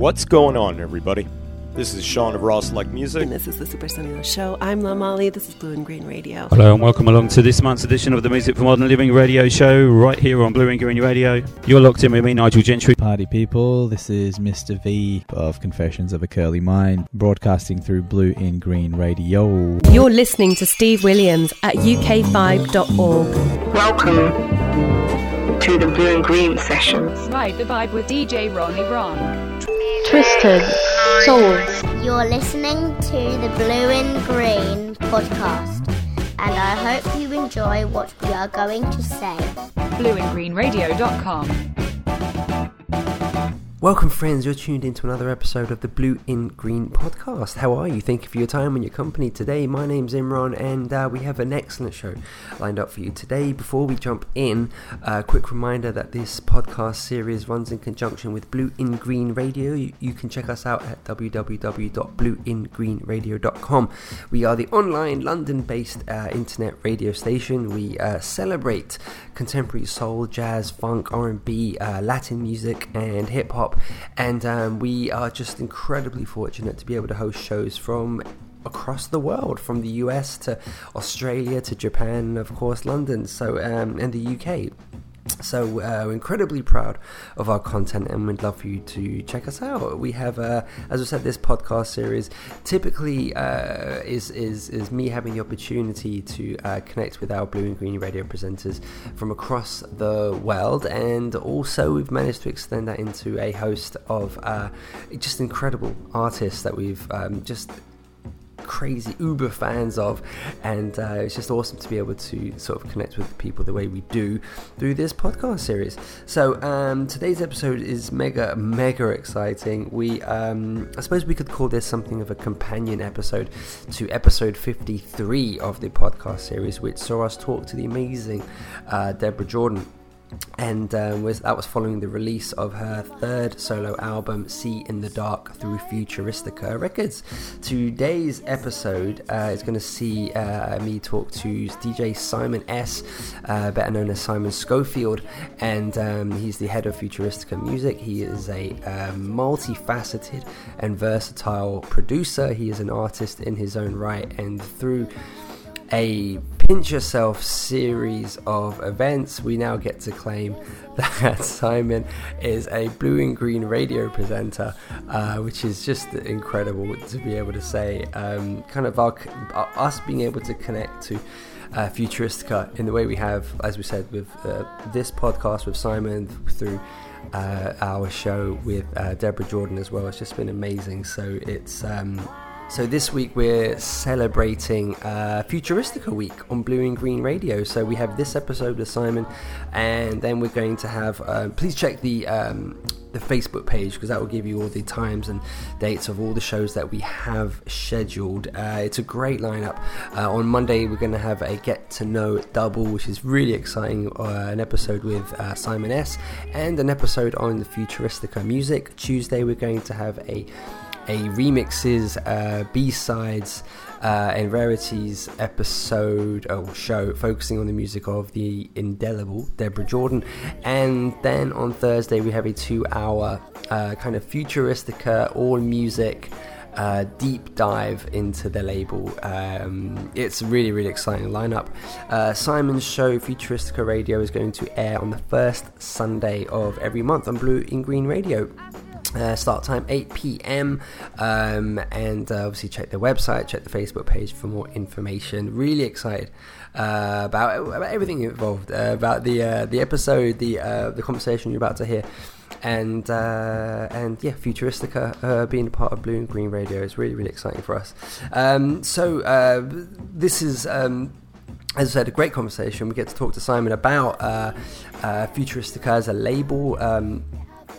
What's going on, everybody? This is Sean of Raw Select Music. And this is the Super Sonido Show. I'm La Molly. This is Blue and Green Radio. Hello and welcome along to this month's edition of the Music for Modern Living radio show right here on Blue and Green Radio. You're locked in with me, Nigel Gentry. Party people, this is Mr. V of Confessions of a Curly Mind, broadcasting through Blue in Green Radio. You're listening to Steve Williams at uk5.org. Welcome to the Blue and Green sessions. Ride the vibe with DJ Ronnie Ron. Twisted Souls. You're listening to the Blue and Green podcast, and I hope you enjoy what we are going to say. BlueandGreenRadio.com. Welcome, friends. You're tuned into another episode of the Blue in Green podcast. How are you? Thank you for your time and your company today. My name's Imran, and uh, we have an excellent show lined up for you today. Before we jump in, a uh, quick reminder that this podcast series runs in conjunction with Blue in Green Radio. You, you can check us out at www.blueingreenradio.com. We are the online London-based uh, internet radio station. We uh, celebrate contemporary soul, jazz, funk, R&B, uh, Latin music, and hip hop and um, we are just incredibly fortunate to be able to host shows from across the world, from the US to Australia to Japan, of course London, so um, and the UK. So uh, we're incredibly proud of our content, and we'd love for you to check us out. We have, uh, as I said, this podcast series typically uh, is is is me having the opportunity to uh, connect with our blue and green radio presenters from across the world, and also we've managed to extend that into a host of uh, just incredible artists that we've um, just crazy uber fans of and uh, it's just awesome to be able to sort of connect with people the way we do through this podcast series. So um, today's episode is mega mega exciting. We um, i suppose we could call this something of a companion episode to episode 53 of the podcast series which saw us talk to the amazing uh, deborah jordan and um, was that was following the release of her third solo album see in the dark through futuristica records. Today's episode uh, is going to see uh, me talk to dj simon s uh, better known as simon schofield. And um, he's the head of futuristica music. He is a um, multifaceted and versatile producer. He is an artist in his own right. And through a Pinch Yourself series of events, we now get to claim that Simon is a blue and green radio presenter, uh, which is just incredible to be able to say. Um, kind of our, us being able to connect to uh, Futuristica in the way we have, as we said, with uh, this podcast with Simon through. Uh, our show with uh, Deborah Jordan as well. It's just been amazing. So it's um, so this week we're celebrating uh, Futuristica Week on Blue and Green Radio. So we have this episode with Simon, and then we're going to have. Uh, please check the um, the Facebook page because that will give you all the times and dates of all the shows that we have scheduled. Uh, it's a great lineup. Uh, on Monday we're going to have a get to know double, which is really exciting. Uh, an episode with uh, Simon S, and an episode on the Futuristica music. Tuesday we're going to have a a remixes, uh, B sides, uh, and rarities episode or show focusing on the music of the indelible Deborah Jordan. And then on Thursday, we have a two hour uh, kind of futuristica, all music. Uh, deep dive into the label. Um, it's a really, really exciting lineup. Uh, Simon's show, Futuristica Radio, is going to air on the first Sunday of every month on Blue in Green Radio. Uh, start time 8 p.m. Um, and uh, obviously check their website, check the Facebook page for more information. Really excited uh, about about everything involved, uh, about the uh, the episode, the uh, the conversation you're about to hear, and and yeah, Futuristica being a part of Blue and Green Radio is really really exciting for us. Um, so this is. Um, as I said, a great conversation. We get to talk to Simon about Futuristica as a label, um,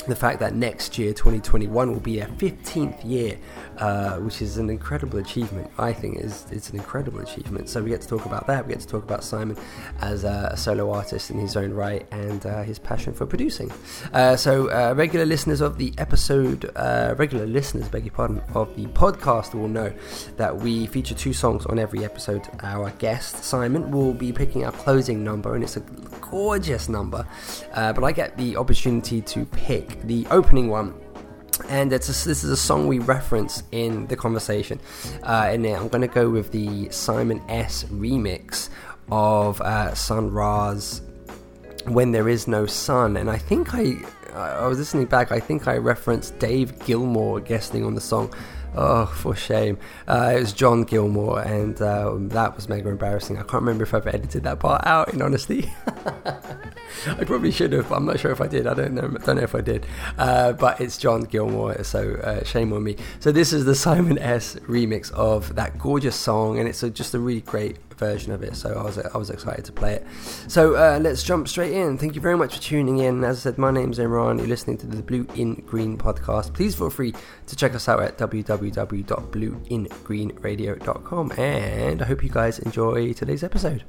the fact that next year 2021 will be a 15th year uh, which is an incredible achievement. I think is it's an incredible achievement. So we get to talk about that. We get to talk about Simon as a, solo artist in his own right and uh, his passion for producing. Uh, so uh, regular listeners of the episode uh, regular listeners beg your pardon of the podcast will know that we feature two songs on every episode. Our guest Simon will be picking our closing number and it's a gorgeous number. Uh, but I get the opportunity to pick the opening one and a, this is a song we reference in the conversation. Uh, and I'm going to go with the Simon S remix of uh, Sun Ra's "When There Is No Sun," and I think I I was listening back. I think I referenced Dave Gilmour guesting on the song. Oh, for shame. Uh, it was John Gilmore, and um, that was mega embarrassing. I can't remember if I've edited that part out, in honesty. I probably should have, I'm not sure if I did. I don't know. Don't know if I did. Uh, but it's John Gilmore, so uh, shame on me. So this is the Simon S remix of that gorgeous song, and it's a, just a really great version of it. So I was I was excited to play it. So uh, let's jump straight in. Thank you very much for tuning in. As I said, my name name's Imran. You're listening to the Blue in Green podcast. Please feel free to check us out at www.blueingreenradio.com. And I hope you guys enjoy today's episode.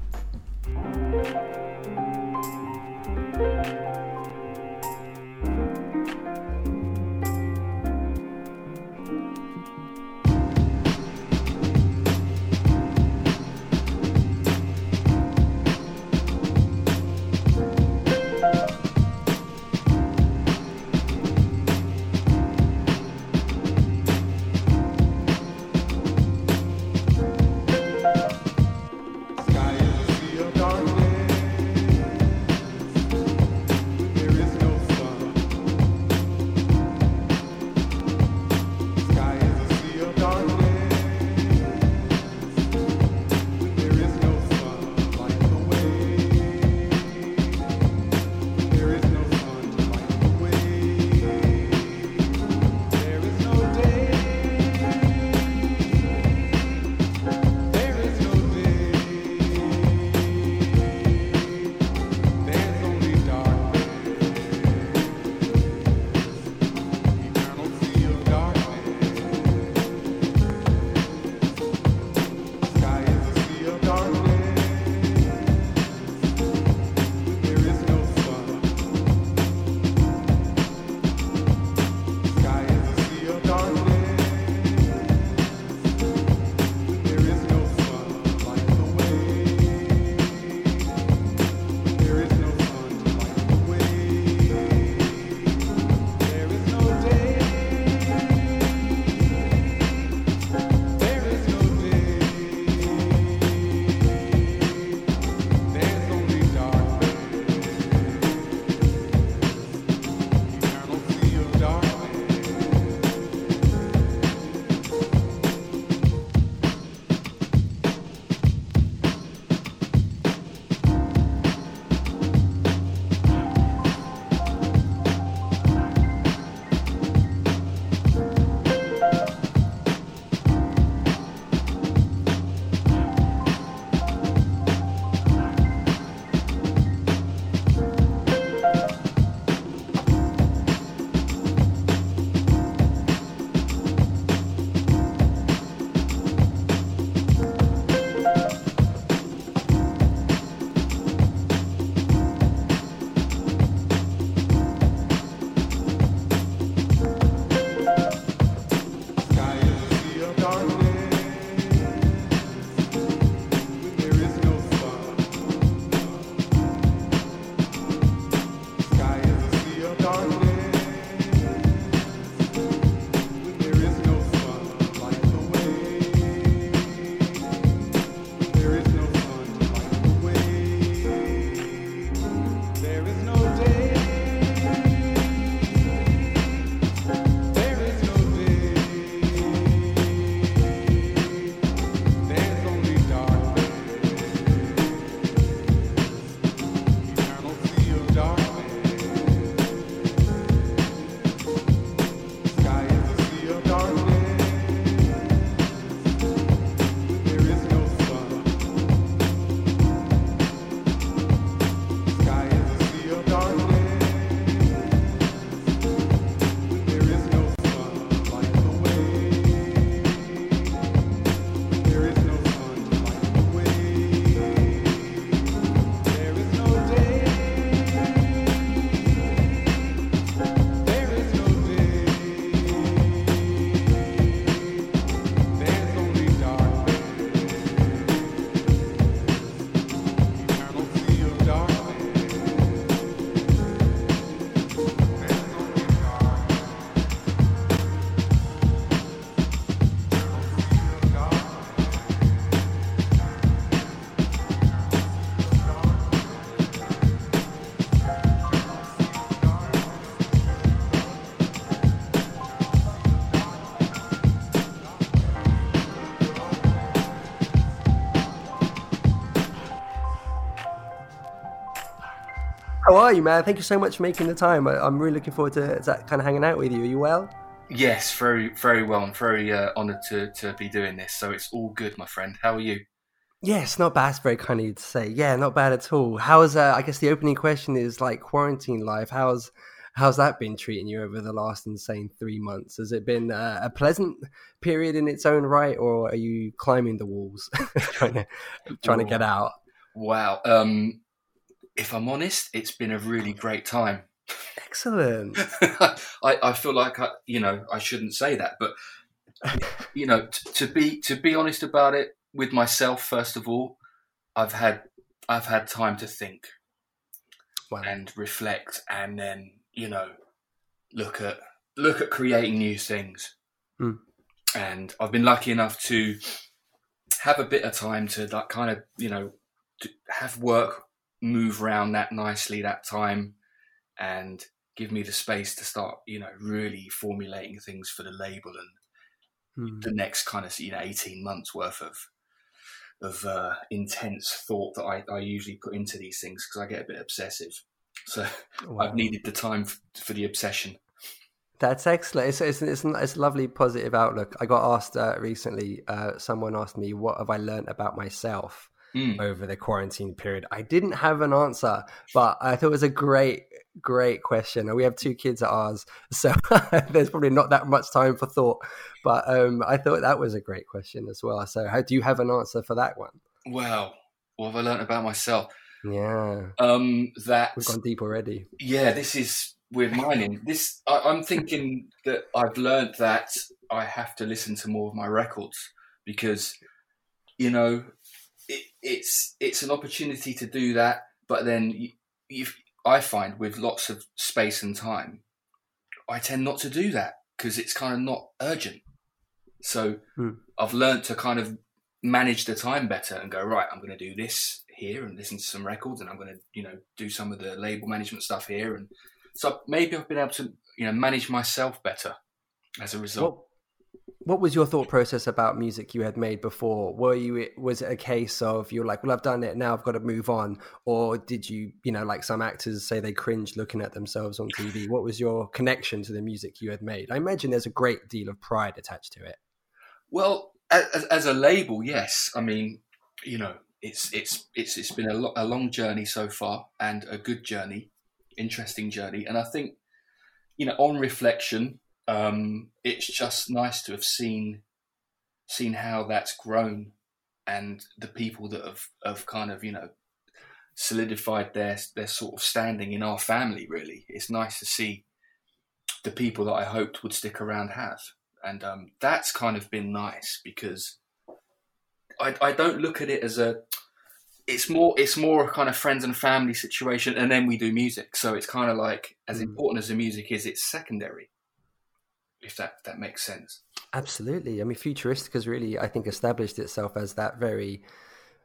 Are you, man? Thank you so much for making the time. I, am really looking forward to, to kind of hanging out with you. Are you well? Yes, very, very well. I'm very uh, honoured to, to be doing this. So it's all good, my friend. How are you? Yes, not bad. It's very kind of you to say. Yeah, not bad at all. How's uh, I guess the opening question is like quarantine life. How's how's that been treating you over the last insane three months? Has it been uh, a pleasant period in its own right, or are you climbing the walls trying to trying to get out? Wow. Um, if I'm honest, it's been a really great time. Excellent. I, I feel like I, you know I shouldn't say that, but you know t- to be to be honest about it with myself first of all, I've had I've had time to think wow. and reflect, and then you know look at look at creating new things. Mm. And I've been lucky enough to have a bit of time to like kind of you know have work move around that nicely that time and give me the space to start you know really formulating things for the label and mm. the next kind of you know 18 months worth of of uh, intense thought that I, I, usually put into these things because I get a bit obsessive. So wow. I've needed the time f- for the obsession. That's excellent. It's, it's, it's, it's, a lovely positive outlook. I got asked uh, recently, uh, someone asked me, What have I learned about myself mm. over the quarantine period? I didn't have an answer, but I thought it was a great, great question. And we have two kids at ours, so there's probably not that much time for thought. But um, I thought that was a great question as well. So, how do you have an answer for that one? Well, what have I learned about myself? Yeah, um, that we've gone deep already. Yeah, this is with mining. This I, am thinking that I've learned that I have to listen to more of my records because you know it, it's it's an opportunity to do that. But then you, you, I find with lots of space and time, I tend not to do that because it's kind of not urgent. So hmm. I've learned to kind of manage the time better and go right. I'm going to do this here and listen to some records, and I'm going to you know do some of the label management stuff here, and so maybe I've been able to you know manage myself better as a result. What, what was your thought process about music you had made before? Were you was it a case of you're like, well, I've done it now, I've got to move on, or did you you know like some actors say they cringe looking at themselves on TV? What was your connection to the music you had made? I imagine there's a great deal of pride attached to it. Well, as, as a label, yes. I mean, you know, it's it's it's it's been a, lo- a long journey so far, and a good journey, interesting journey, and I think, you know, on reflection, um, it's just nice to have seen seen how that's grown, and the people that have have kind of you know solidified their their sort of standing in our family. Really, it's nice to see the people that I hoped would stick around have and um, that's kind of been nice because I, I don't look at it as a it's more it's more a kind of friends and family situation and then we do music so it's kind of like as mm. important as the music is it's secondary if that that makes sense absolutely i mean Futuristica has really i think established itself as that very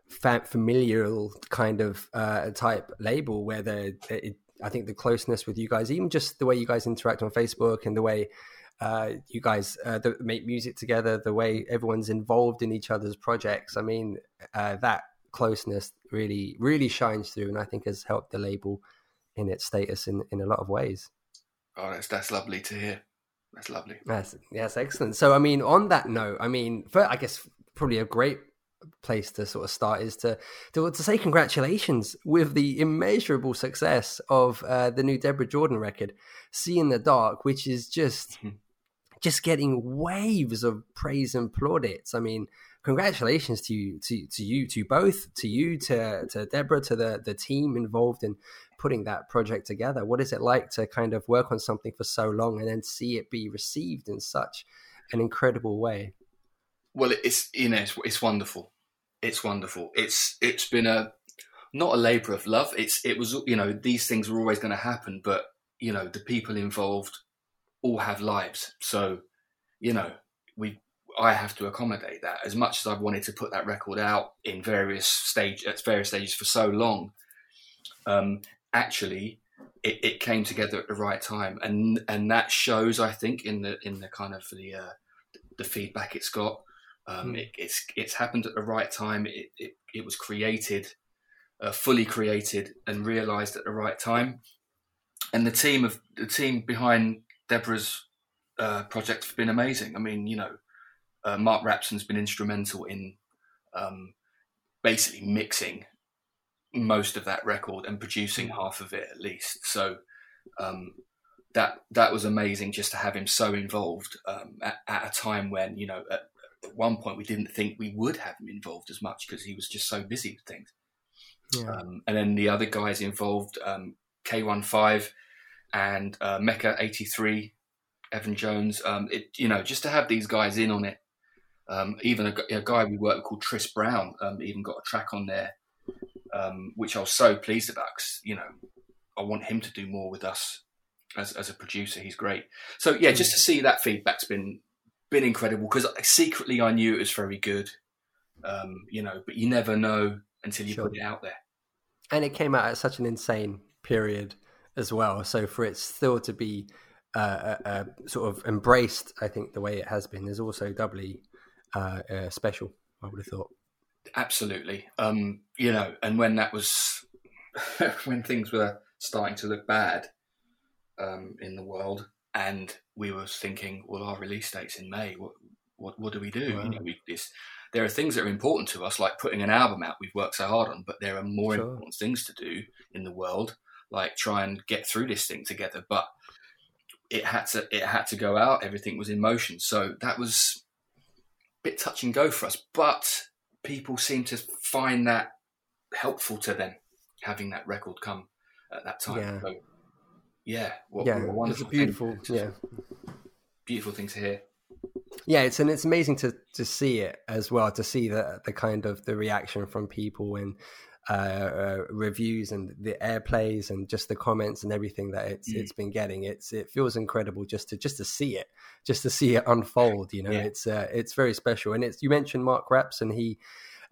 familial kind of uh, type label where the it, i think the closeness with you guys even just the way you guys interact on facebook and the way uh, you guys uh, that make music together, the way everyone's involved in each other's projects. I mean, uh, that closeness really, really shines through, and I think has helped the label in its status in, in a lot of ways. Oh, that's that's lovely to hear. That's lovely. That's yes, excellent. So, I mean, on that note, I mean, for, I guess probably a great place to sort of start is to to, to say congratulations with the immeasurable success of uh, the new Deborah Jordan record, "See in the Dark," which is just just getting waves of praise and plaudits. I mean, congratulations to you, to, to you, to both, to you, to, to Deborah, to the, the team involved in putting that project together. What is it like to kind of work on something for so long and then see it be received in such an incredible way? Well, it's, you know, it's, it's wonderful. It's wonderful. It's, it's been a, not a labor of love. It's, it was, you know, these things were always going to happen, but, you know, the people involved all have lives. So, you know, we I have to accommodate that. As much as I've wanted to put that record out in various stage at various stages for so long, um, actually, it, it, came together at the right time, and and that shows, I think, in the in the kind of the uh, the feedback it's got. Um, mm. it, it's it's happened at the right time. It, it it was created uh, fully created and realised at the right time. And the team of the team behind Deborah's uh, project have been amazing. I mean, you know, uh, Mark Rapson's been instrumental in um, basically mixing most of that record and producing half of it at least. So um, that that was amazing just to have him so involved um, at, at, a time when you know at, at, one point we didn't think we would have him involved as much because he was just so busy with things. Yeah. Um, and then the other guys involved, um, K15 and uh, Mecca 83, Evan Jones. Um, it you know just to have these guys in on it. Um, even a, a, guy we work with called Tris Brown even got a track on there um, which I was so pleased about because you know I want him to do more with us as as a producer. He's great. So yeah, just to see that feedback's been been incredible because secretly I knew it was very good. Um, you know, but you never know until you sure. put it out there. And it came out at such an insane period as well. So for it still to be uh, uh, uh, sort of embraced, I think the way it has been is also doubly uh, uh, special. I would have thought. Absolutely. Um, you know, and when that was when things were starting to look bad um, in the world, and we were thinking, well, our release date's in May. What what what do we do? Wow. You know, we, this, there are things that are important to us, like putting an album out. We've worked so hard on, but there are more sure. important things to do in the world, like try and get through this thing together. But it had to it had to go out. Everything was in motion, so that was a bit touch and go for us. But people seem to find that helpful to them having that record come at that time. Yeah, so, yeah, what, yeah, what it's a beautiful, thing. yeah, beautiful thing to hear. Yeah, it's and it's amazing to to see it as well, to see the the kind of the reaction from people and uh, uh, reviews and the airplays and just the comments and everything that it's mm. it's been getting. It's it feels incredible just to just to see it, just to see it unfold. You know, yeah. it's uh, it's very special. And it's you mentioned Mark Rapson he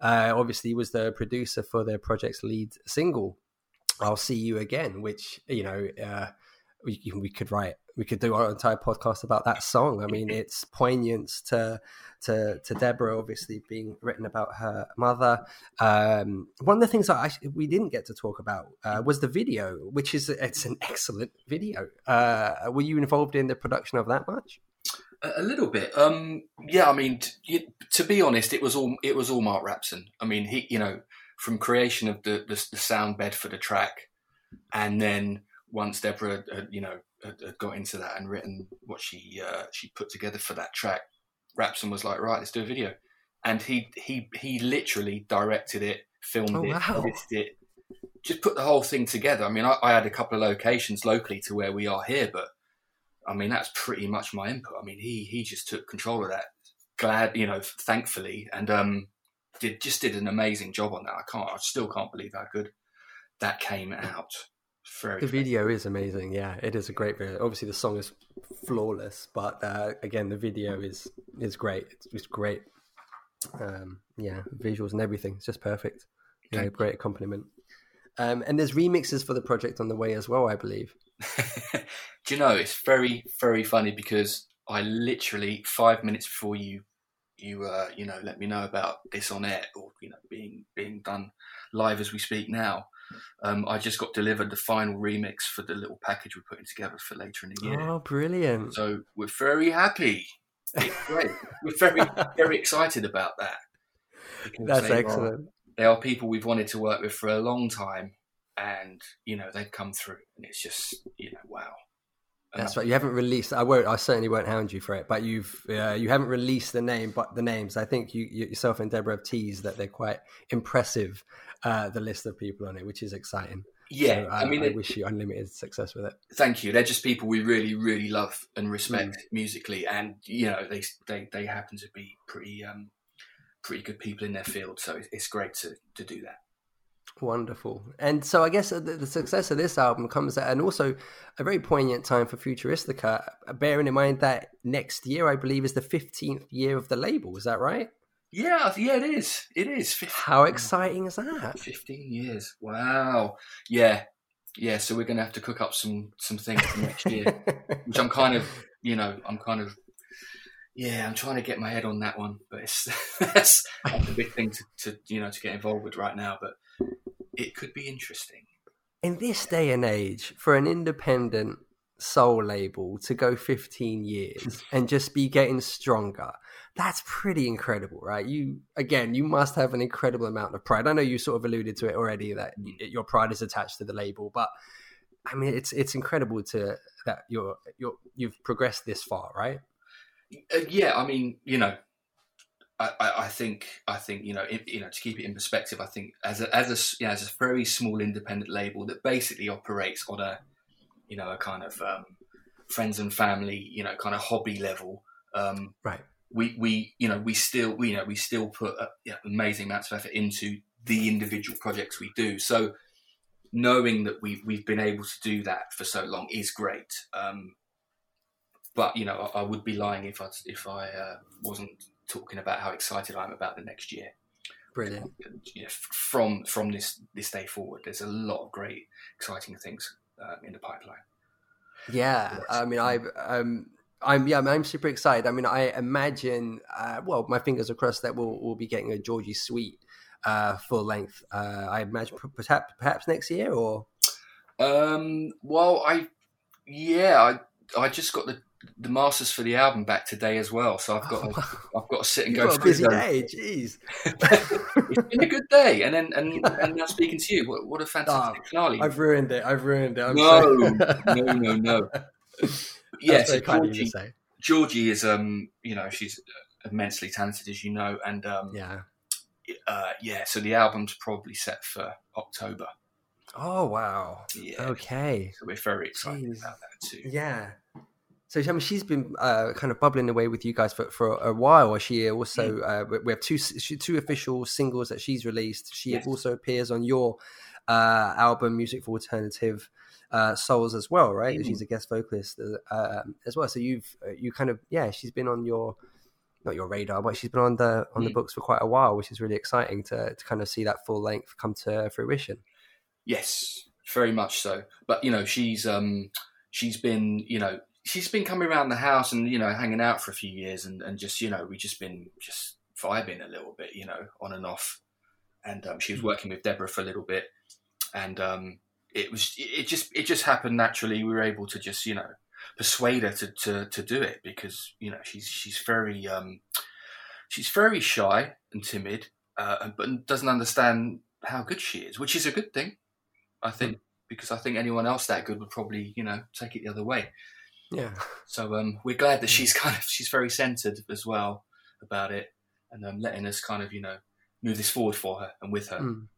uh, obviously was the producer for their project's lead single, "I'll See You Again," which you know uh, we, we could write we could do our entire podcast about that song. I mean, it's poignant to to to Deborah, obviously being written about her mother. Um, one of the things that I, we didn't get to talk about uh, was the video, which is it's an excellent video. Uh, were you involved in the production of that much? A little bit, um, yeah. I mean, t- to be honest, it was all it was all Mark Rapson. I mean, he, you know, from creation of the, the, the sound bed for the track, and then once Deborah, had, you know, had, had, got into that and written what she uh, she put together for that track, Rapson was like, right, let's do a video, and he he he literally directed it, filmed oh, it, wow. edited it, just put the whole thing together. I mean, I, I, had a couple of locations locally to where we are here, but I mean that's pretty much my input. I mean, he he just took control of that. Glad, you know, thankfully, and um, did just did an amazing job on that. I can't, I still can't believe how good that came out. Very the video is amazing. Yeah, it is a great video. Obviously, the song is flawless, but uh, again, the video is is great. It's, it's great. Um, yeah, visuals and everything. It's just perfect. Yeah, great accompaniment. Um, and there's remixes for the project on the way as well, I believe. Do you know it's very very funny because I literally five minutes before you you uh, you know let me know about this on air or you know being being done live as we speak now um, I just got delivered the final remix for the little package we're putting together for later in the year. Oh, brilliant! So we're very happy. It's great. we're very very excited about that. That's they excellent. Are, they are people we've wanted to work with for a long time, and you know they've come through, and it's just you know wow. That's right. You haven't released. I won't. I certainly won't hound you for it. But you've uh, you haven't released the name, but the names. I think you, you yourself and Deborah have teased that they're quite impressive uh, the list of people on it, which is exciting. Yeah, so, uh, I mean, I it, wish you unlimited success with it. Thank you. They're just people we really, really love and respect mm. musically, and you know, they they they happen to be pretty um pretty good people in their field. So it's great to to do that. Wonderful. And so I guess the, the, success of this album comes at, and also a very poignant time for Futuristica, bearing in mind that next year, I believe, is the 15th year of the label. Is that right? Yeah, yeah, it is. It is. 15, How oh exciting is that? Fifteen years. Wow. Yeah, yeah. So we're going to have to cook up some some things for next year, which I'm kind of, you know, I'm kind of, yeah, I'm trying to get my head on that one, but it's that's, that's a big thing to, to you know to get involved with right now. But it could be interesting. In this day and age, for an independent soul label to go 15 years and just be getting stronger, that's pretty incredible, right? You again, you must have an incredible amount of pride. I know you sort of alluded to it already that your pride is attached to the label, but I mean, it's it's incredible to that you're you're you've progressed this far, right? Uh, yeah, I mean, you know, I, I, think I think you know it, you know to keep it in perspective, I think as a as a you know, as a very small independent label that basically operates on a you know a kind of um, friends and family you know kind of hobby level, um, right? We we you know we still we, you know we still put uh, yeah, amazing amounts of effort into the individual projects we do. So knowing that we we've been able to do that for so long is great. Um, but you know, I, I, would be lying if I if I uh, wasn't talking about how excited I am about the next year. Brilliant. You know, from from this this day forward, there's a lot of great, exciting things uh, in the pipeline. Yeah, I mean, I um, I'm yeah, I'm super excited. I mean, I imagine, uh, well, my fingers are crossed that we'll we'll be getting a Georgie Suite uh, full length. Uh, I imagine perhaps perhaps next year or. Um. Well, I yeah, I I just got the the masters for the album back today as well. So I've got to, I've got to sit and You've go. Got a busy day, jeez. it's been a good day, and then and, and now speaking to you, what, what a fantastic oh, finale! I've ruined it. I've ruined it. I'm no, no, no, no. Yes, so Georgie, Georgie is um, you know, she's immensely talented, as you know, and um, yeah, uh, yeah. So the album's probably set for October. Oh wow! Yeah. Okay. So we're very excited Jeez. about that too. Yeah. So I mean, she's been uh, kind of bubbling away with you guys for, for a while. She also mm. uh, we have two two official singles that she's released. She yes. also appears on your uh, album, Music for Alternative uh, Souls, as well, right? Mm. She's a guest vocalist uh, as well. So you've uh, you kind of yeah, she's been on your not your radar, but she's been on the on mm. the books for quite a while, which is really exciting to to kind of see that full length come to fruition. Yes, very much so. But you know, she's um she's been you know she's been coming around the house and you know hanging out for a few years and, and just you know we just been just vibing a little bit you know on and off and um, she was hmm. working with Deborah for a little bit and um, it was it just it just happened naturally we were able to just you know persuade her to to, to do it because you know she's she's very um, she's very shy and timid uh, but doesn't understand how good she is which is a good thing I think mm. because I think anyone else that good would probably you know take it the other way yeah. So um, we're glad that she's kind of she's very centered as well about it, and um, letting us kind of you know move this forward for her and with her. Mm.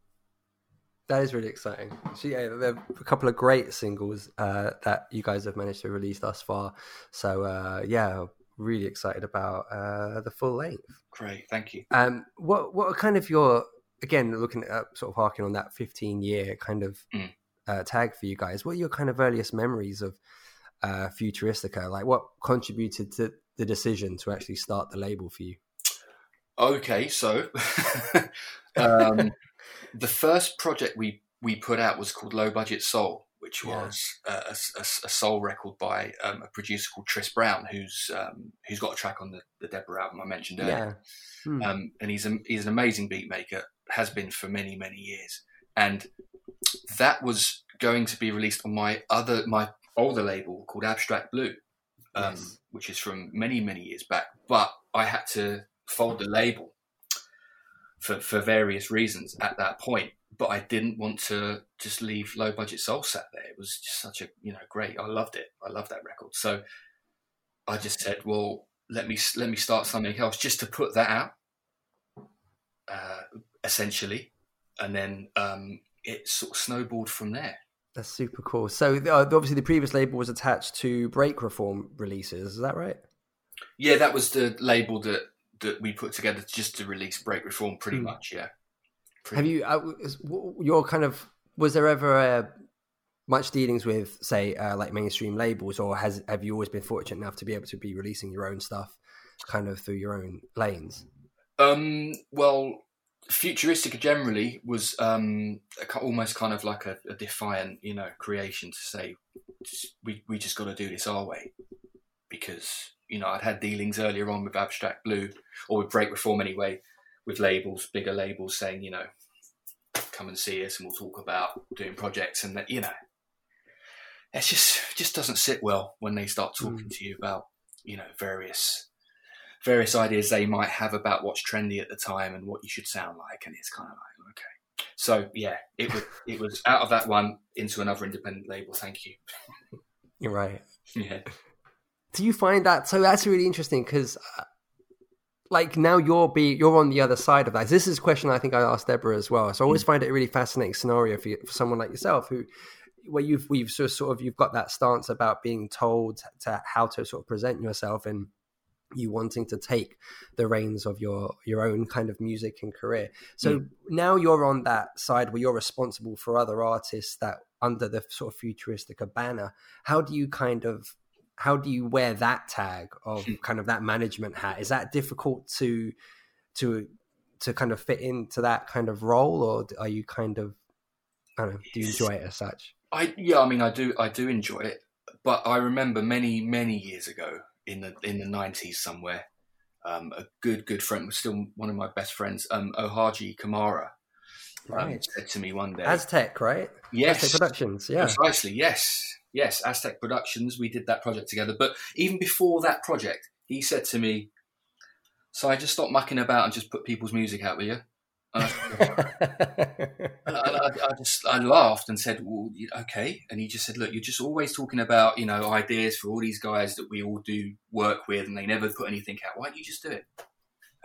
That is really exciting. She, yeah, there are a couple of great singles uh, that you guys have managed to release thus far. So uh, yeah, really excited about uh, the full length. Great, thank you. Um, what what are kind of your again looking at sort of harking on that fifteen year kind of mm. tag for you guys? What are your kind of earliest memories of uh, Futuristica? Like, what contributed to the decision to actually start the label for you? Okay, so um, the first project we we put out was called Low Budget Soul, which was yeah. a, a, a, soul record by um, a producer called Tris Brown, who's um, who's got a track on the, the Deborah album I mentioned earlier. Yeah. Hmm. Um, and he's a, he's an amazing beat maker, has been for many many years, and that was going to be released on my other my older label called Abstract Blue, um, yes. which is from many, many years back. But I had to fold the label for, for various reasons at that point. But I didn't want to just leave low budget soul sat there. It was just such a you know great. I loved it. I loved that record. So I just said, well, let me let me start something else just to put that out, uh, essentially, and then um, it sort of snowballed from there. That's super cool. So uh, obviously, the previous label was attached to Break Reform releases. Is that right? Yeah, that was the label that that we put together just to release Break Reform. Pretty mm. much, yeah. Pretty Have you? Uh, your kind of was there ever uh, much dealings with, say, uh, like mainstream labels, or has have you always been fortunate enough to be able to be releasing your own stuff, kind of through your own lanes? Um. Well, Futuristica generally was um, almost kind of like a, a, defiant, you know, creation to say we we just got to do this our way because you know I'd had dealings earlier on with Abstract Blue or with Break Reform anyway, with labels, bigger labels saying you know come and see us and we'll talk about doing projects and that you know it just just doesn't sit well when they start talking Mm. to you about you know various various ideas they might have about what's trendy at the time and what you should sound like and it's kind of like okay so yeah it was it was out of that one into another independent label thank you You're right. yeah Do you find that so? That's really interesting because, uh, like, now you're be you're on the other side of that. This is a question I think I asked Deborah as well. So I always find it a really fascinating scenario for, you, for someone like yourself who, where you've we've sort of, sort of you've got that stance about being told to how to sort of present yourself and you wanting to take the reins of your your own kind of music and career. So now you're on that side where you're responsible for other artists that under the sort of Futuristica banner. How do you kind of how do you wear that tag of hmm. kind of that management hat? Is that difficult to to to kind of fit into that kind of role, or are you kind of I don't know? Do you enjoy it as such? I yeah, I mean, I do, I do enjoy it, but I remember many, many years ago in the in the nineties somewhere, um, a good, good friend, was still one of my best friends, um, Ohaji Kamara, um, Right. said to me one day, Aztec, right? Yes. Aztec Productions. Yeah. precisely, yes, yes, Aztec Productions, we did that project together. But even before that project, he said to me, "So I just stopped mucking about and just put people's music out with you." And I, and I, I, I just I laughed and said, "Well, okay." And he just said, "Look, you're just always talking about you know ideas for all these guys that we all do work with, and they never put anything out. Why don't you just do it?"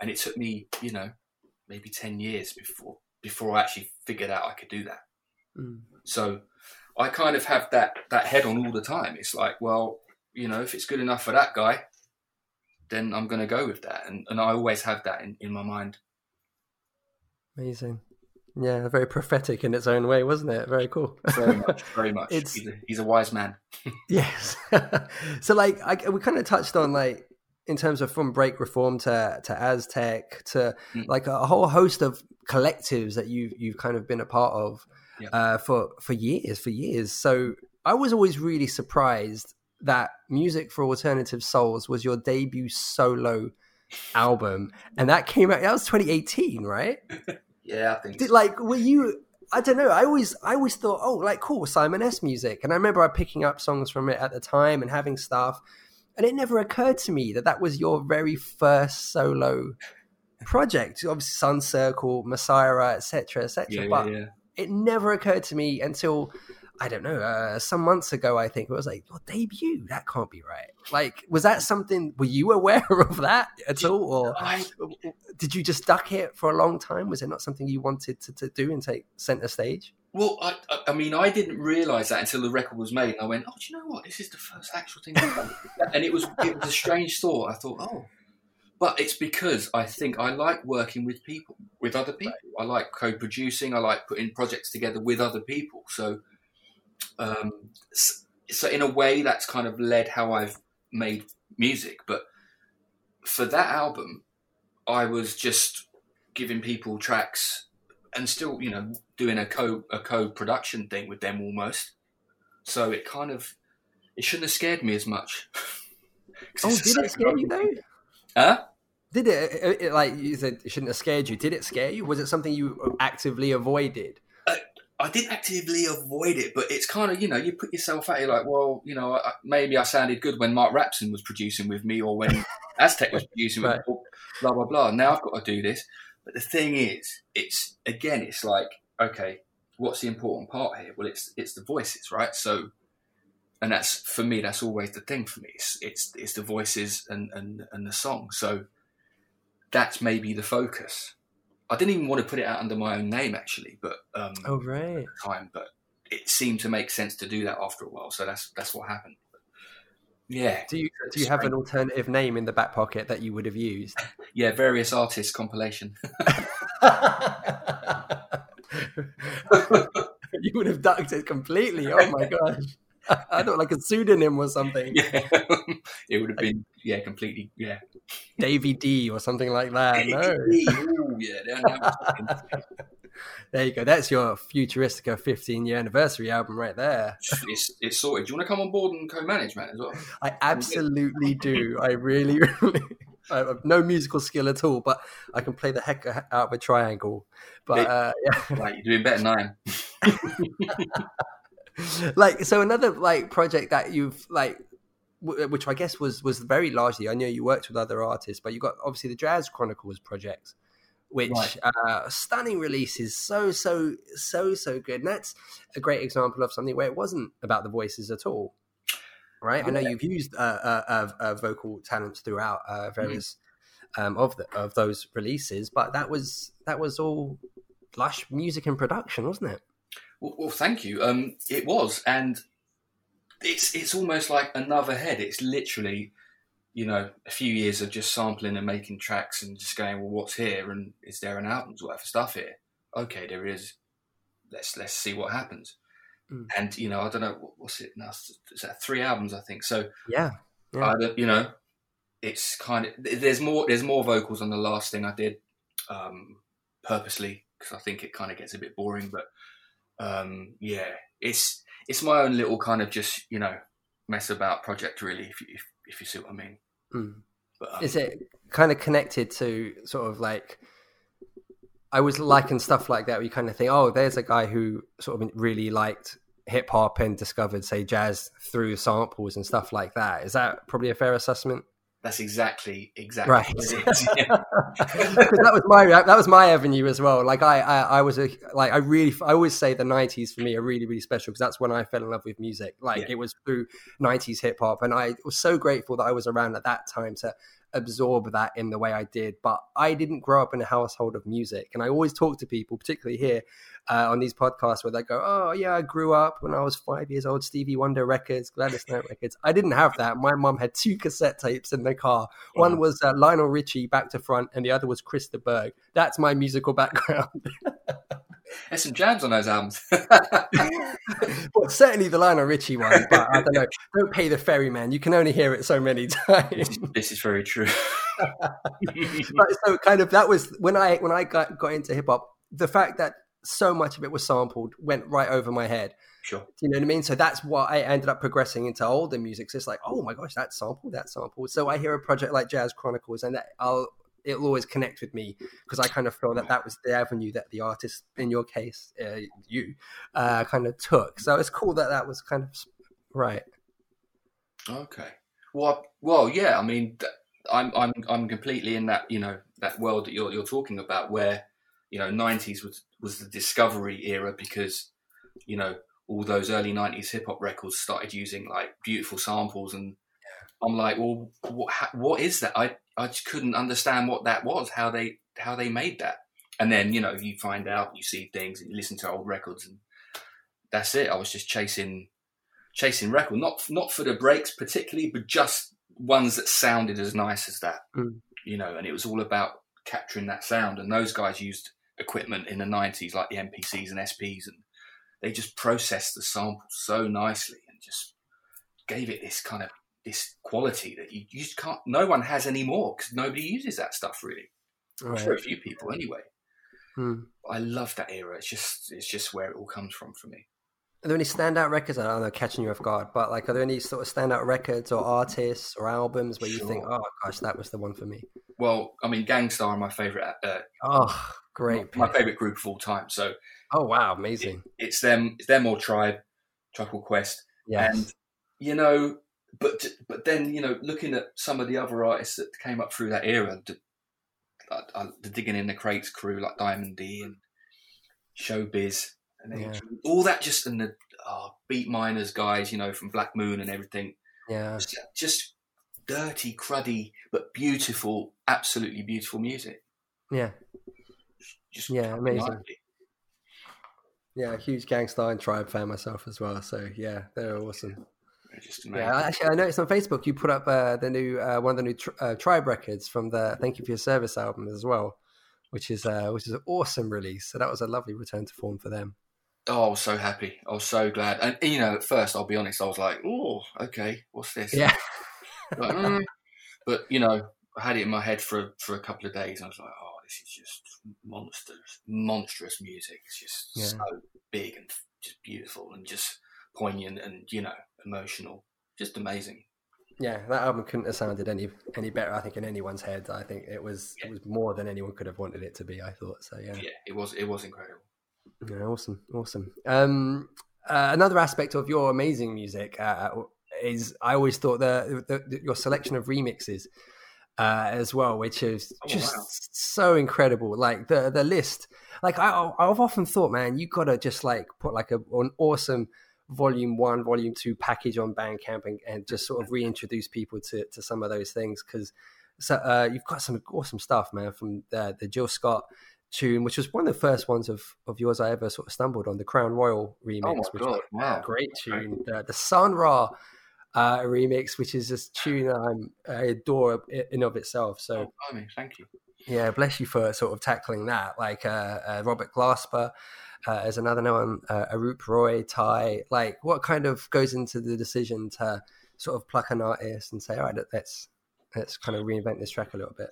And it took me, you know, maybe ten years before before I actually figured out I could do that. Mm. So I kind of have that that head on all the time. It's like, well, you know, if it's good enough for that guy, then I'm going to go with that, and and I always have that in, in my mind. Amazing. Yeah, very prophetic in its own way, wasn't it? Very cool. Very much, very much. It's- he's, a, he's a wise man. Yes. so, like, I, we kind of touched on like in terms of from break reform to to Aztec to Mm. like a whole host of collectives that you've you've kind of been a part of Yeah. uh, for for years, for years. So I was always really surprised that Music for Alternative Souls was your debut solo album, and that came out. That was 2018, right? Yeah, I think. Did like were you? I don't know. I always I always thought, oh, like cool Simon S music, and I remember I picking up songs from it at the time and having stuff, and it never occurred to me that that was your very first solo project. Obviously, Sun Circle, Messiah, etc., etc. yeah, but yeah, yeah. it never occurred to me until I don't know, uh, some months ago. I think it was like your debut. That can't be right. Like, was that something? Were you aware of that at all, or I- did you just duck it for a long time? Was it not something you wanted to, to do and take center stage? Well, I, I- mean, I didn't realise that until the record was made, and I went, "Oh, do you know what? This is the first actual thing." I've done." and it was it was a strange thought. I thought, "Oh," but it's because I think I like working with people, with other people. I like co-producing. I like putting projects together with other people. So, um, so in a way, that's kind of led how I've made music. But for that album, I was just giving people tracks and still, you know, doing a co a co production thing with them almost. So it kind of it shouldn't have scared me as much. Oh, did it scare you though? Huh? Did it, it, it- like you said? It shouldn't have scared you. Did it scare you? Was it something you actively avoided? I didn't actively avoid it, but it's kind of you know you put yourself at it like, well, you know, I, maybe I sounded good when Mark Rapson was producing with me, or when Aztec was producing with me, blah blah blah. Now I've got to do this, but the thing is, it's again, it's like, okay, what's the important part here? Well, it's it's the voices, right? So, and that's for me, that's always the thing for me. It's it's, it's the voices and, and and the song. So that's maybe the focus. I didn't even want to put it out under my own name actually, but um, Oh right. time, but it seemed to make sense to do that after a while. So that's that's what happened. Yeah, Do you do you have an alternative name in the back pocket that you would have used? yeah, various artists compilation. you would have ducked it completely. Oh my gosh. I thought like a pseudonym or something. yeah, it would have been yeah, completely yeah. Davy D or something like that. No. Ooh, yeah, now- now we're talking. There you go. That's your Futuristica 15 year anniversary album right there. it's it's sorted. Do you want to come on board and co-manage, man, as well? I absolutely do. I really, really. I have no musical skill at all, but I can play the heck out of a triangle. But uh, yeah, right, you're doing better than I am. like so, another like project that you've like, w- which I guess was was very largely. I know you worked with other artists, but you got obviously the Jazz Chronicles project, which Right. uh, stunning releases, so so so so good. And that's a great example of something where it wasn't about the voices at all. Right, I know you've used uh, uh, uh, uh, vocal talents throughout uh, Mm-hmm. various um, of the, of those releases, but that was that was all lush music and production, wasn't it? Well, well, thank you. Um, it was, and it's it's almost like another head. It's literally, you know, a few years of just sampling and making tracks and just going, well, what's here, and is there an album's worth of stuff here? Okay, there is. Let's let's see what happens. Mm. And you know, I don't know what- what's it now. Is that three albums? I think so. Yeah, yeah. I don't- you know, it's kind of there's more there's more vocals on the last thing I did, um, purposely because I think it kind of gets a bit boring. But um, yeah, it's it's my own little kind of just you know mess about project really, if you, if, if you see what I mean. Mm. But um, Is it kind of connected to sort of like? I was liking stuff like that. Where you kind of think, oh, there's a guy who sort of really liked hip hop and discovered, say, jazz through samples and stuff like that. Is that probably a fair assessment? That's exactly exactly Right. what it is. Yeah. That was my that was my avenue as well. Like I, I, I was a like I really I always say the '90s for me are really really special because that's when I fell in love with music. Like Yeah. it was through '90s hip hop, and I was so grateful that I was around at that time to absorb that in the way I did. But I didn't grow up in a household of music, and I always talk to people, particularly here uh, on these podcasts, where they go, "Oh yeah, I grew up when I was five years old, Stevie Wonder records, Gladys Knight records." I didn't have that. My mom had two cassette tapes in the car. One was uh, Lionel Richie, back to front, and the other was Chris de Burgh. That's my musical background. There's some jams on those albums. well, certainly the Lionel Richie one, but I don't know. Don't pay the ferryman. You can only hear it so many times. this is very true. so kind of that was when I when I got got into hip hop. The fact that so much of it was sampled went right over my head. Sure. Do you know what I mean? So that's why I ended up progressing into older music. So it's like, oh my gosh, that sample, that sample. So I hear a project like Jazz Chronicles, and that I'll it'll always connect with me because I kind of feel that that was the avenue that the artist, in your case, uh, you, uh, kind of took. So it's cool that that was kind of right. Okay. Well, well, yeah. I mean, I'm I'm I'm completely in that you know that world that you're you're talking about, where you know '90s was was the discovery era because you know all those early '90s hip hop records started using like beautiful samples, and I'm like, well, what what is that? I I just couldn't understand what that was, how they how they made that, and then you know you find out, you see things, and you listen to old records, and that's it. I was just chasing chasing record, not not for the breaks particularly, but just ones that sounded as nice as that, Mm. you know. And it was all about capturing that sound. And those guys used equipment in the '90s like the MPCs and SPs, and they just processed the sample so nicely and just gave it this kind of this quality that you, you just can't. No one has anymore because nobody uses that stuff really. I'm sure a few people anyway. Hmm. I love that era. It's just it's just where it all comes from for me. Are there any standout records? I don't know, catching you off guard, but like, are there any sort of standout records or artists or albums where you think, oh gosh, that was the one for me? Well, I mean, Gang Starr are my favorite. Uh, Oh, great. my pick. favorite group of all time. So Oh wow, amazing. it's them. It's them or Tribe, Tribe Called Quest, Yes. and you know, but but then you know, looking at some of the other artists that came up through that era, the, uh, the digging in the crates crew like Diamond D and Showbiz, and then Yeah. all that just and the oh, Beatminerz guys, you know, from Black Moon and everything. yeah. Just, just dirty, cruddy, but beautiful, absolutely beautiful music. Yeah. Just Yeah, amazing. it. Yeah, huge Gang Starr and Tribe fan myself as well. So yeah, they're awesome. They're Just amazing. Yeah, actually, I noticed on Facebook you put up uh, the new uh, one of the new tr- uh, Tribe records from the "Thank You for Your Service" album as well, which is uh, which is an awesome release. So that was a lovely return to form for them. Oh, I was so happy. I was so glad. And you know, at first, I'll be honest, I was like, "Oh, okay, what's this?" Yeah, Like, mm. But you know, I had it in my head for for a couple of days. And I was like, "Oh, this is just monstrous, monstrous music. It's just Yeah. so big and just beautiful and just poignant and you know, emotional. Just amazing." Yeah, that album couldn't have sounded any any better. I think in anyone's head. I think it was yeah. it was more than anyone could have wanted it to be. I thought so. Yeah, yeah, it was it was incredible. Yeah, awesome, awesome. Um, uh, another aspect of your amazing music uh, is I always thought the, the, the, your selection of remixes uh, as well, which is oh, just wow. so incredible. Like the the list, like I I've often thought, man, you gotta just like put like a, an awesome volume one, volume two package on Bandcamp and, and just sort of reintroduce people to, to some of those things because so uh, you've got some awesome stuff, man, from the, the Jill Scott tune, which was one of the first ones of, of yours I ever sort of stumbled on, the Crown Royal remix, oh which God, wow. great tune. The, the Sun Ra uh, remix, which is a tune I'm, I adore in of itself. So, oh, thank you. Yeah, bless you for sort of tackling that. Like uh, uh, Robert Glasper uh, as another one, uh, Arup Roy, Ty. Like, what kind of goes into the decision to sort of pluck an artist and say, all right, let's let's kind of reinvent this track a little bit?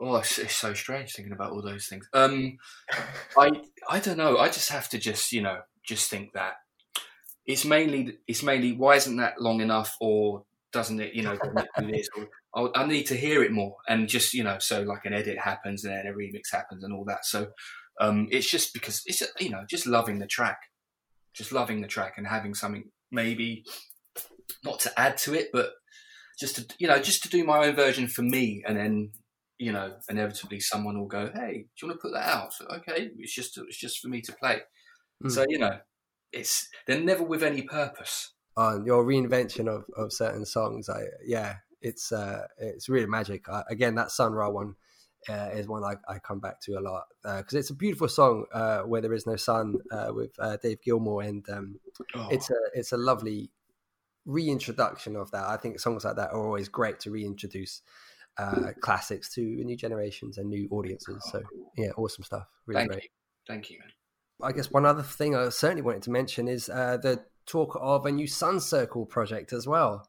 Oh, it's, it's so strange thinking about all those things. Um, I I don't know. I just have to just you know just think that it's mainly it's mainly why isn't that long enough or doesn't it you know or I need to hear it more and just you know so like an edit happens and then a remix happens and all that. So um, it's just because it's you know just loving the track, just loving the track and having something maybe not to add to it, but just to you know just to do my own version for me, and then you know inevitably someone will go, hey, do you want to put that out? So, okay, it's just it's just for me to play. Mm. So you know, it's they're never with any purpose. On your reinvention of, of certain songs, I yeah, it's uh, it's really magic. I, again, that Sun Ra one uh, is one I, I, come back to a lot because uh, it's a beautiful song uh, where there is no sun uh, with uh, Dave Gilmour, and um, oh. it's a it's a lovely reintroduction of that. I think songs like that are always great to reintroduce uh, classics to new generations and new audiences. So yeah, awesome stuff. Really Thank great. You. Thank you, man. I guess one other thing I certainly wanted to mention is the talk of a new Sun Circle project as well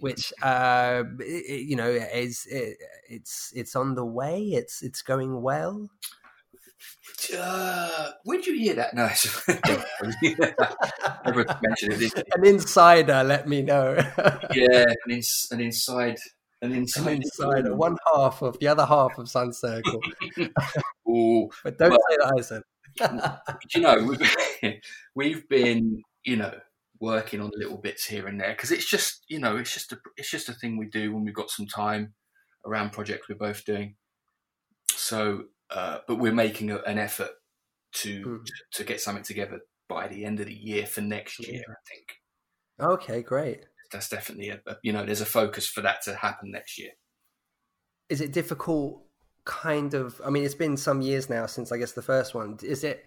which uh, it, you know is it, it's it's on the way. It's it's going well. Uh, where'd you hear that? No, never mentioned it. An insider, let me know. yeah, an, ins- an inside, an inside, an insider, one half of the other half of Sun Circle. Ooh, but don't well, say that I said. you know, we've, we've been, you know, working on little bits here and there because it's just you know it's just a it's just a thing we do when we've got some time around projects we're both doing. So uh, but we're making a, an effort to, mm. to, to get something together by the end of the year for next year yeah. i think. Okay great. That's definitely a, a you know there's a focus for that to happen next year. Is it difficult kind of i mean it's been some years now since i guess the first one. Is it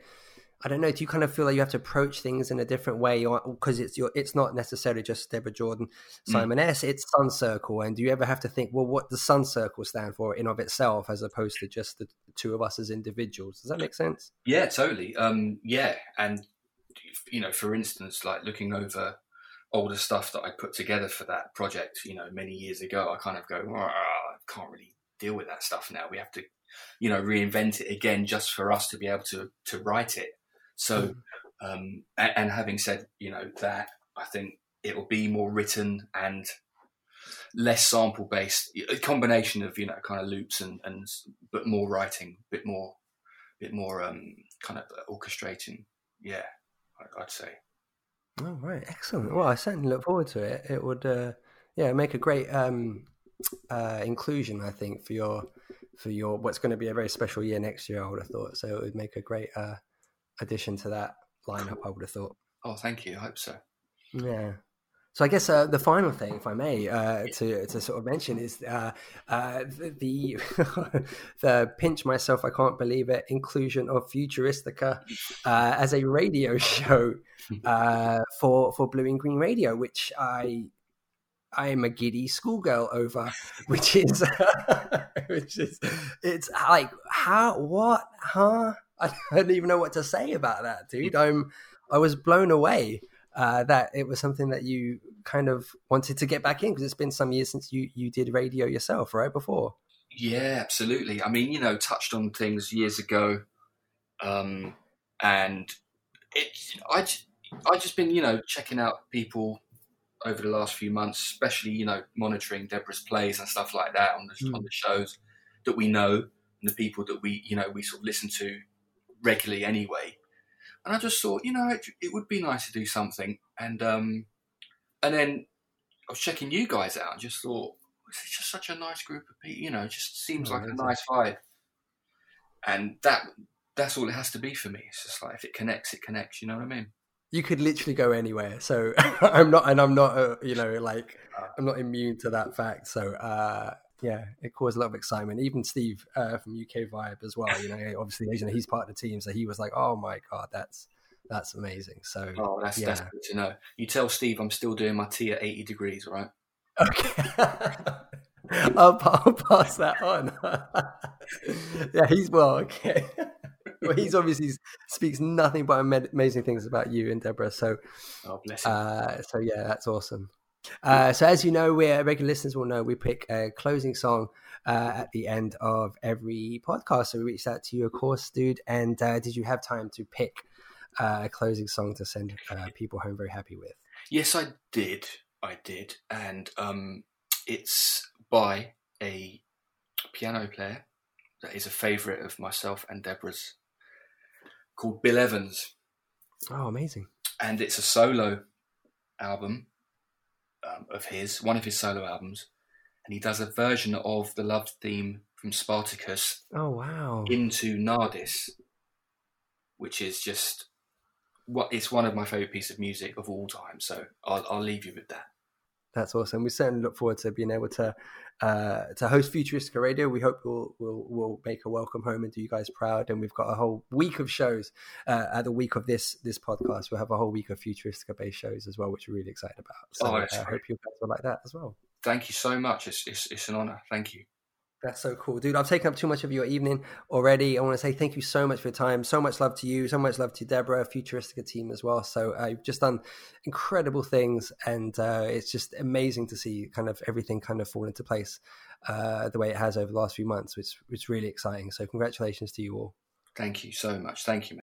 I don't know. Do you kind of feel like you have to approach things in a different way, or because it's your, it's not necessarily just Deborah Jordan, mm. Simon mm. S. It's Sun Circle, and do you ever have to think, well, what does Sun Circle stand for in of itself, as opposed to just the two of us as individuals? Does that make sense? Yeah, totally. Um, yeah, and you know, for instance, like looking over older stuff that I put together for that project, you know, many years ago, I kind of go, I can't really deal with that stuff now. We have to, you know, reinvent it again just for us to be able to to write it so, hmm. um, and, and, having said, you know, that, I think it'll be more written and less sample based, a combination of, you know, kind of loops and, and but more writing, a bit more, bit more um, kind of orchestrating. Yeah, I'd say. Oh, right. Excellent. Well, I certainly look forward to it. It would, uh, yeah, make a great um, uh, inclusion, I think, for your for your what's going to be a very special year next year. I would have thought so. It would make a great uh, addition to that lineup. I would have thought. Oh, thank you. I hope so. Yeah. So I guess uh, the final thing, if I may, uh, to to sort of mention is uh, uh the the pinch myself, I can't believe it, inclusion of Futuristica uh, as a radio show uh, for for Blue and Green Radio, which I I am a giddy schoolgirl over, which is which is it's like how what huh I don't even know what to say about that, dude. I'm I was blown away uh, that it was something that you kind of wanted to get back in because it's been some years since you you did radio yourself, right? Before. Yeah, absolutely. I mean, you know, touched on things years ago, um, and it. I I just been you know checking out people over the last few months, especially you know monitoring Deborah's plays and stuff like that on the Mm. on the shows that we know and the people that we you know we sort of listen to regularly anyway. And I just thought, you know, it, it would be nice to do something. And um, and then I was checking you guys out and just thought, is just such a nice group of people. You know, it just seems Oh, like a nice vibe. And that that's all it has to be for me. It's just like if it connects, it connects. You know what I mean? You could literally go anywhere. So I'm not, and I'm not, uh, you know, like I'm not immune to that fact. So uh, yeah, it caused a lot of excitement. Even Steve uh, from UK Vibe as well. You know, obviously, you know, he's part of the team, so he was like, "Oh my god, that's that's amazing." So Oh, that's yeah. that's good to know. You tell Steve I'm still doing my tea at 80 degrees, right? Okay. I'll, I'll pass that on. yeah, he's well, okay. well, he's obviously speaks nothing but amazing things about you and Deborah. So, Oh, bless him. uh, so yeah, that's awesome. Uh, so as you know, we're regular listeners will know we pick a closing song uh, at the end of every podcast. So we reached out to you, of course, dude. And uh, did you have time to pick uh, a closing song to send uh, people home very happy with? Yes, I did. I did, and um, it's by a piano player that is a favourite of myself and Deborah's, called Bill Evans, Oh, amazing! and it's a solo album um, of his, one of his solo albums, and he does a version of the love theme from Spartacus Oh, wow! into Nardis, which is just what it's one of my favourite pieces of music of all time. So I'll, I'll leave you with that. That's awesome. We certainly look forward to being able to uh, to host Futuristica Radio. We hope we'll, we'll we'll make a welcome home and do you guys proud. And we've got a whole week of shows uh, at the week of this this podcast. We'll have a whole week of Futuristica based shows as well, which we're really excited about. So Oh, I uh, hope you guys will like that as well. Thank you so much. It's, it's, it's an honour. Thank you. That's so cool, dude. I've taken up too much of your evening already. I want to say thank you so much for your time. So much love to you. So much love to Deborah, Futuristica team as well. So uh, you've just done incredible things, and uh, it's just amazing to see kind of everything kind of fall into place uh, the way it has over the last few months, which is really exciting. So congratulations to you all. Thank you so much. Thank you.